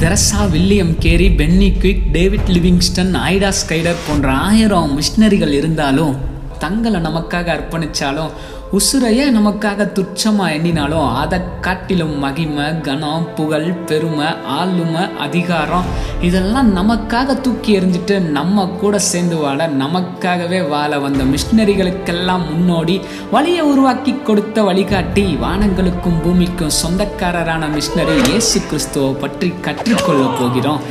Teresa William Carey Pennycuick David Livingstone Ida Scudder போன்ற ஆயிரம் மிஷினரிகள் இருந்தாலும் தங்களை நமக்காக அர்ப்பணிச்சாலும் உசுரையே நமக்காக துச்சமாக எண்ணினாலும் அதை காட்டிலும் மகிமை கனம் புகழ் பெருமை ஆளுமை அதிகாரம் இதெல்லாம் நமக்காக தூக்கி எறிஞ்சிட்டு நம்ம கூட சேர்ந்து வாழ நமக்காகவே வாழ வந்த மிஷினரிகளுக்கெல்லாம் முன்னோடி வழியை உருவாக்கி கொடுத்த வழிகாட்டி வானங்களுக்கும் பூமிக்கும் சொந்தக்காரரான மிஷினரி இயேசு கிறிஸ்துவை பற்றி கற்றுக்கொள்ள போகிறோம்.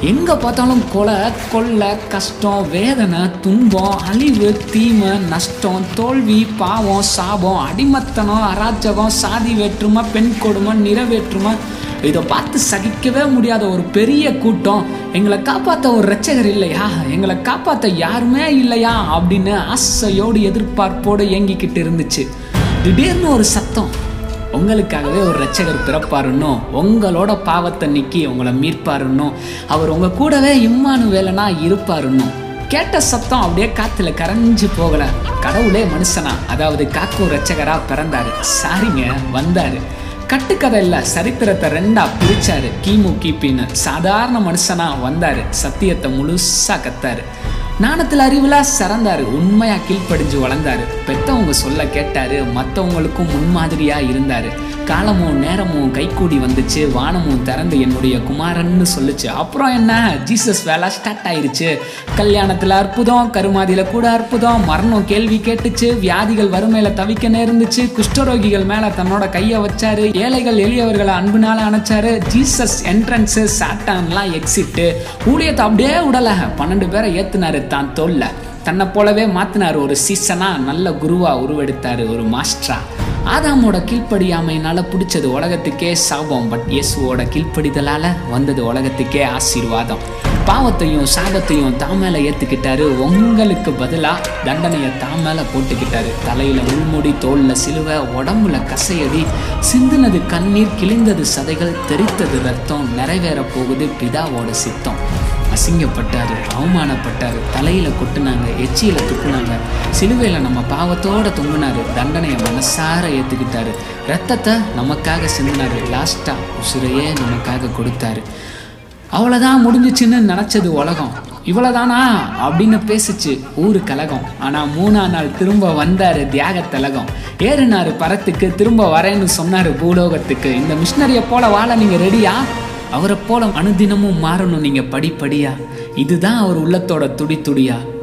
எங்கே பார்த்தாலும் கொலை கொள்ளை கஷ்டம் வேதனை துன்பம் அழிவு தீமை நஷ்டம் தோல்வி பாவம் சாபம் அடிமத்தனம் அராஜகம் சாதி வேற்றுமை பெண் கொடுமை நிறவேற்றுமை இதை பார்த்து சகிக்கவே முடியாத ஒரு பெரிய கூட்டம். எங்களை காப்பாற்ற ஒரு ரட்சகர் இல்லையா? எங்களை காப்பாற்ற யாருமே இல்லையா? அப்படின்னு ஆசையோடு எதிர்பார்ப்போடு இயங்கிக்கிட்டு இருந்துச்சு. திடீர்னு ஒரு சத்தம். உங்களுக்காகவே ஒரு ரட்சகர் பிறப்பாருன்னும் உங்களோட பாவத்தை நீக்கி உங்களை மீட்பாருன்னும் அவர் உங்க கூடவே இம்மானு வேலைனா இருப்பாருன்னும் கேட்ட சத்தம் அப்படியே காத்துல கரைஞ்சு போகல. கடவுளே மனுஷனா அதாவது காக்கும் ரட்சகராக பிறந்தாரு. சாரிங்க வந்தாரு. கட்டுக்கதை இல்லை சரித்திரத்தை ரெண்டா பிரிச்சாரு. கிமு கிபின்னு சாதாரண மனுஷனா வந்தாரு. சத்தியத்தை முழுசா கத்தாரு. நாணத்தில் அறிவுலா சிறந்தாரு உண்மையாக கீழ்ப்படிஞ்சு வளர்ந்தாரு. பெத்தவங்க சொல்ல கேட்டாரு மற்றவங்களுக்கும் முன்மாதிரியாக இருந்தாரு. காலமும் நேரமும் கைகூடி வந்துச்சு வானமும் திறந்து என்னுடைய குமாரன்னு சொல்லுச்சு. அப்புறம் என்ன? ஜீசஸ் வேலை ஸ்டார்ட் ஆயிருச்சு. கல்யாணத்தில் அற்புதம் கருமாதியில் கூட அற்புதம் மரணம் கேள்வி கேட்டுச்சு வியாதிகள் வறுமையில் தவிக்க நேர்ந்துச்சு குஷ்டரோகிகள் மேலே தன்னோட கையை வச்சாரு ஏழைகள் எளியவர்களை அன்புனால அணைச்சாரு ஜீசஸ் என்ட்ரன்ஸு சாட்டான்லாம் எக்ஸிட்டு ஊழியத்தை அப்படியே விடலை. பன்னெண்டு பேரை ஏற்றுனாரு தான் தோல்ல. தன்னை போலவே மாற்றினார் ஒரு சீசனாக நல்ல குருவாக உருவெடுத்தார் ஒரு மாஸ்டரா. ஆதாமோட கீழ்ப்படியாமையினால பிடிச்சது உலகத்துக்கே சாபம் பட் இயேசுவோட கீழ்ப்படிதலால வந்தது உலகத்துக்கே ஆசீர்வாதம். பாவத்தையும் சாபத்தையும் தான் மேலே ஏத்துக்கிட்டாரு. உங்களுக்கு பதிலா தண்டனையை தான் மேலே போட்டுக்கிட்டாரு. தலையில முள்முடி தோல்ல சிலுவை உடம்புல கசையடி சிந்துனது கண்ணீர் கிழிந்தது சதைகள் தெரித்தது ரத்தம் நிறைவேற போகுது பிதாவோட சித்தம். அசிங்கப்பட்டார் அவமானப்பட்டாரு தலையில் கொட்டினாங்க எச்சியில் துப்புனாங்க. சிலுவையில் நம்ம பாவத்தோடு தொங்குனாரு தண்டனையை மனசார ஏற்றுக்கிட்டாரு ரத்தத்தை நமக்காக சிந்தினார் லாஸ்ட்டாக உசுரையே நமக்காக கொடுத்தாரு. அவ்வளோதான் முடிஞ்சிச்சுன்னு நினச்சது உலகம். இவ்வளோதானா அப்படின்னு பேசிச்சு ஊரு கலகம். ஆனால் மூணா நாள் திரும்ப வந்தார் தியாக தலகம். ஏறினார் பரத்துக்கு திரும்ப வரேன்னு சொன்னார் பூலோகத்துக்கு. இந்த மிஷினரியை போல வாழ நீங்கள் ரெடியா அவரை போல அனுதினமும் மாறணும் நீங்கள் படிப்படியாக இதுதான் அவர் உள்ளத்தோட துடி துடியாக